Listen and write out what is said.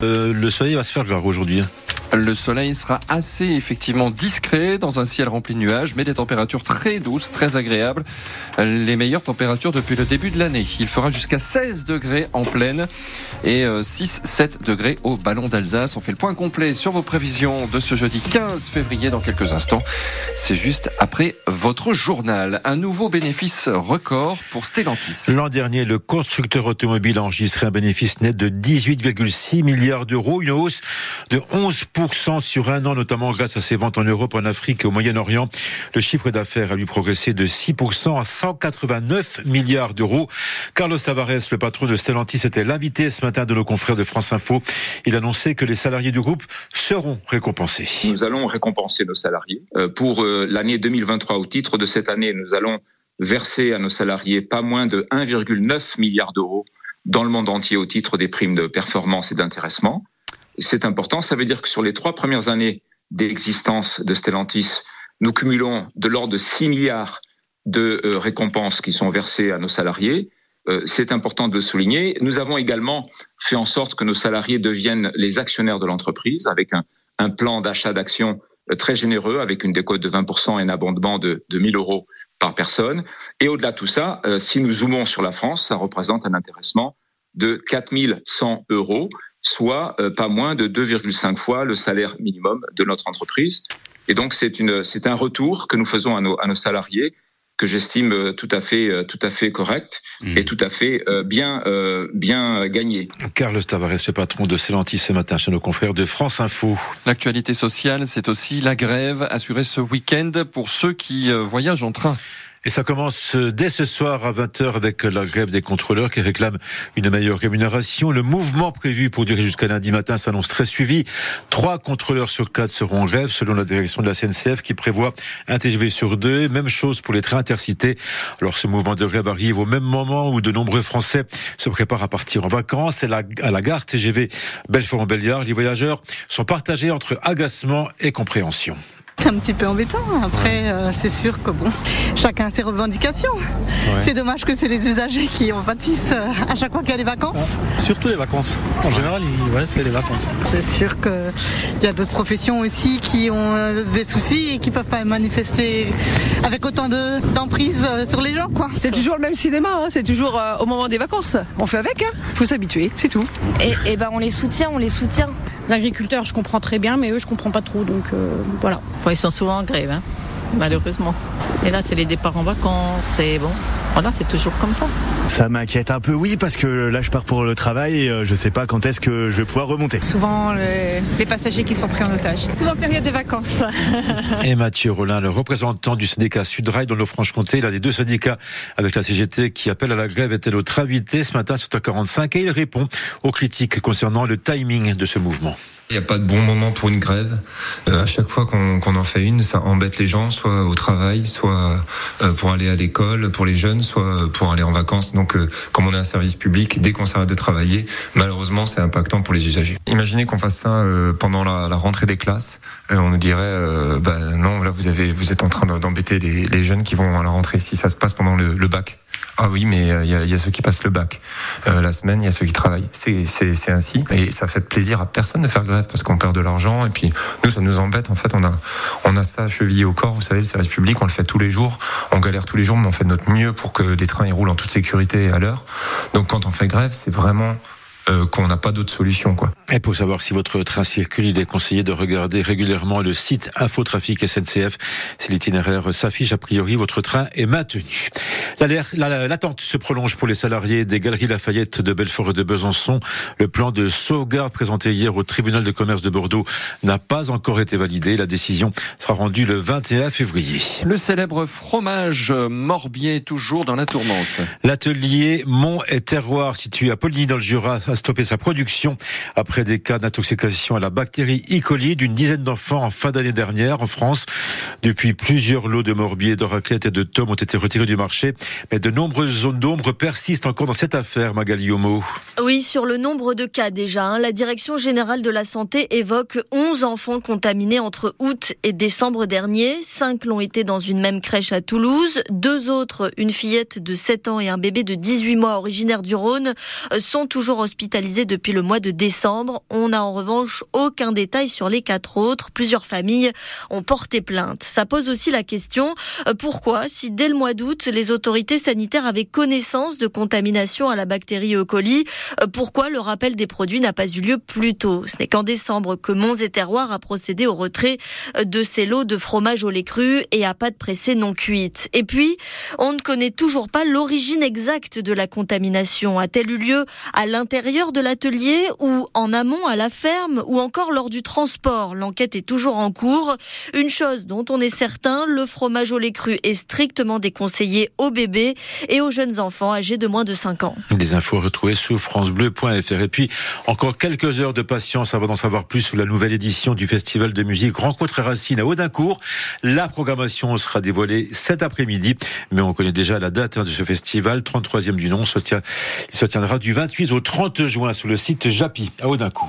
Euh, le soleil va se faire grave aujourd'hui. Le soleil sera assez effectivement discret dans un ciel rempli de nuages, mais des températures très douces, très agréables. Les meilleures températures depuis le début de l'année. Il fera jusqu'à 16 degrés en pleine et 6-7 euh, degrés au ballon d'Alsace. On fait le point complet sur vos prévisions de ce jeudi 15 février dans quelques instants. C'est juste après votre journal. Un nouveau bénéfice record pour Stellantis. L'an dernier, le constructeur automobile a enregistré un bénéfice net de 18,6 milliards d'euros, une hausse de 11 sur un an, notamment grâce à ses ventes en Europe, en Afrique et au Moyen-Orient. Le chiffre d'affaires a lui progressé de 6% à 189 milliards d'euros. Carlos Tavares, le patron de Stellantis, était l'invité ce matin de nos confrères de France Info. Il annonçait que les salariés du groupe seront récompensés. Nous allons récompenser nos salariés. Euh, pour euh, l'année 2023, au titre de cette année, nous allons verser à nos salariés pas moins de 1,9 milliard d'euros dans le monde entier au titre des primes de performance et d'intéressement c'est important. Ça veut dire que sur les trois premières années d'existence de Stellantis, nous cumulons de l'ordre de 6 milliards de euh, récompenses qui sont versées à nos salariés. Euh, c'est important de le souligner. Nous avons également fait en sorte que nos salariés deviennent les actionnaires de l'entreprise avec un, plan d'achat d'actions euh, très généreux, avec une décote de 20% et un abondement de, de 1000 euros par personne. Et au-delà de tout ça, si nous zoomons sur la France, ça représente un intéressement de 4100 euros soit euh, pas moins de 2,5 fois le salaire minimum de notre entreprise. Et donc c'est une c'est un retour que nous faisons à nos à nos salariés que j'estime euh, tout à fait euh, tout à fait correct mmh. et tout à fait bien bien gagné. Carlos Tavares, le patron de Celantis ce matin chez nos confrères de France Info. L'actualité sociale, c'est aussi la grève assurée ce week-end pour ceux qui voyagent en train. Et ça commence dès ce soir à 20h avec la grève des contrôleurs qui réclament une meilleure rémunération. Le mouvement prévu pour durer jusqu'à lundi matin s'annonce très suivi. Trois contrôleurs sur quatre seront en grève selon la direction de la CNCF qui prévoit un TGV sur deux. Même chose pour les trains intercités. Alors ce mouvement de grève arrive au même moment où de nombreux Français se préparent à partir en vacances. Et à la gare TGV Belfort-en-Belliard, les voyageurs sont partagés entre agacement et compréhension. C'est un petit peu embêtant. Après, euh, c'est sûr que bon, chacun a ses revendications. C'est dommage que c'est les usagers qui en pâtissent euh, à chaque fois qu'il y a des vacances. Surtout les vacances. En général, ouais, c'est les vacances. C'est sûr qu'il y a d'autres professions aussi qui ont euh, des soucis et qui peuvent pas manifester avec autant d'emprise sur les gens, quoi. C'est toujours le même cinéma. Hein. C'est toujours au moment des vacances. On fait avec. Hein. Faut s'habituer, c'est tout. Et, et ben on les soutient, on les soutient. L'agriculteur, je comprends très bien, mais eux, je comprends pas trop. Donc voilà ils sont souvent en grève, hein, malheureusement. Et là, c'est les départs en vacances, c'est bon. Voilà, c'est toujours comme ça. Ça m'inquiète un peu, oui, parce que là, je pars pour le travail et euh, je sais pas quand est-ce que je vais pouvoir remonter. Souvent, les passagers qui sont pris en otage. Souvent, période des vacances. et Mathieu Rollin, le représentant du syndicat Sudrail dans le Franche-Comté, l'un des deux syndicats avec la CGT qui appelle à la grève, était notre invité ce matin sur 45 et il répond aux critiques concernant le timing de ce mouvement. Il n'y a pas de bon moment pour une grève. Euh, à chaque fois qu'on en fait une, ça embête les gens, soit au travail, soit euh, pour aller à l'école, pour les jeunes, soit pour aller en vacances. Donc, euh, comme on est un service public, dès qu'on s'arrête de travailler, malheureusement, c'est impactant pour les usagers. Imaginez qu'on fasse ça pendant la, la, rentrée des classes. on nous dirait, bah, non, là, vous avez, vous êtes en train d'embêter les, les, jeunes qui vont à la rentrée si ça se passe pendant le, le bac. Ah oui, mais il euh, y, a, ceux qui passent le bac euh, la semaine, il y a ceux qui travaillent. C'est ainsi. Et ça fait plaisir à personne de faire grève parce qu'on perd de l'argent. Et puis nous, ça nous embête. En fait, on a, on a ça chevillé au corps. Vous savez, le service public, on le fait tous les jours. On galère tous les jours, mais on fait notre mieux pour que des trains ils roulent en toute sécurité à l'heure. Donc quand on fait grève, c'est vraiment euh, qu'on n'a pas d'autre solution. Quoi. Et pour savoir si votre train circule, il est conseillé de regarder régulièrement le site Infotrafic SNCF. Si l'itinéraire s'affiche, a priori, votre train est maintenu. L'attente se prolonge pour les salariés des Galeries Lafayette de Belfort et de Besançon. Le plan de sauvegarde présenté hier au tribunal de commerce de Bordeaux n'a pas encore été validé. La décision sera rendue le 21 février. Le célèbre fromage Morbier toujours dans la tourmente. L'atelier Mont et Terroir situé à Poligny dans le Jura a stoppé sa production après des cas d'intoxication à la bactérie E. coli d'une dizaine d'enfants en fin d'année dernière en France. Depuis plusieurs lots de Morbier, de raclette et de tomes ont été retirés du marché. Mais de nombreuses zones d'ombre persistent encore dans cette affaire, Magali Homo. Oui, sur le nombre de cas déjà. Hein, la Direction générale de la santé évoque 11 enfants contaminés entre août et décembre dernier. 5 l'ont été dans une même crèche à Toulouse. Deux autres, une fillette de 7 ans et un bébé de 18 mois originaire du Rhône, sont toujours hospitalisés hospitalisés depuis le mois de décembre. On n'a en revanche aucun détail sur les quatre autres. Plusieurs familles ont porté plainte. Ça pose aussi la question euh, pourquoi, si dès le mois d'août, les autorités sanitaires avaient connaissance de contamination à la bactérie E. coli, euh, pourquoi le rappel des produits n'a pas eu lieu plus tôt? Ce n'est qu'en décembre que Monts et Terroir a procédé au retrait euh, de ces lots de fromage au lait cru et à pâte pressée non cuite. Et puis, on ne connaît toujours pas l'origine exacte de la contamination. A-t-elle eu lieu à l'intérieur de l'atelier ou en amont à la ferme ou encore lors du transport? L'enquête est toujours en cours. Une chose dont on est certain, le fromage au lait cru est strictement déconseillé aux bébés et aux jeunes enfants âgés de moins de 5 ans. Des infos retrouvées sur francebleu.fr. Et puis, encore quelques heures de patience avant d'en savoir plus sur la nouvelle édition du festival de musique Rencontre Racine à Audincourt. La programmation sera dévoilée cet après-midi, mais on connaît déjà la date hein, de ce festival, 33e du nom. il se tiendra du 28 au 30 juin sur le site Japi à Audincourt.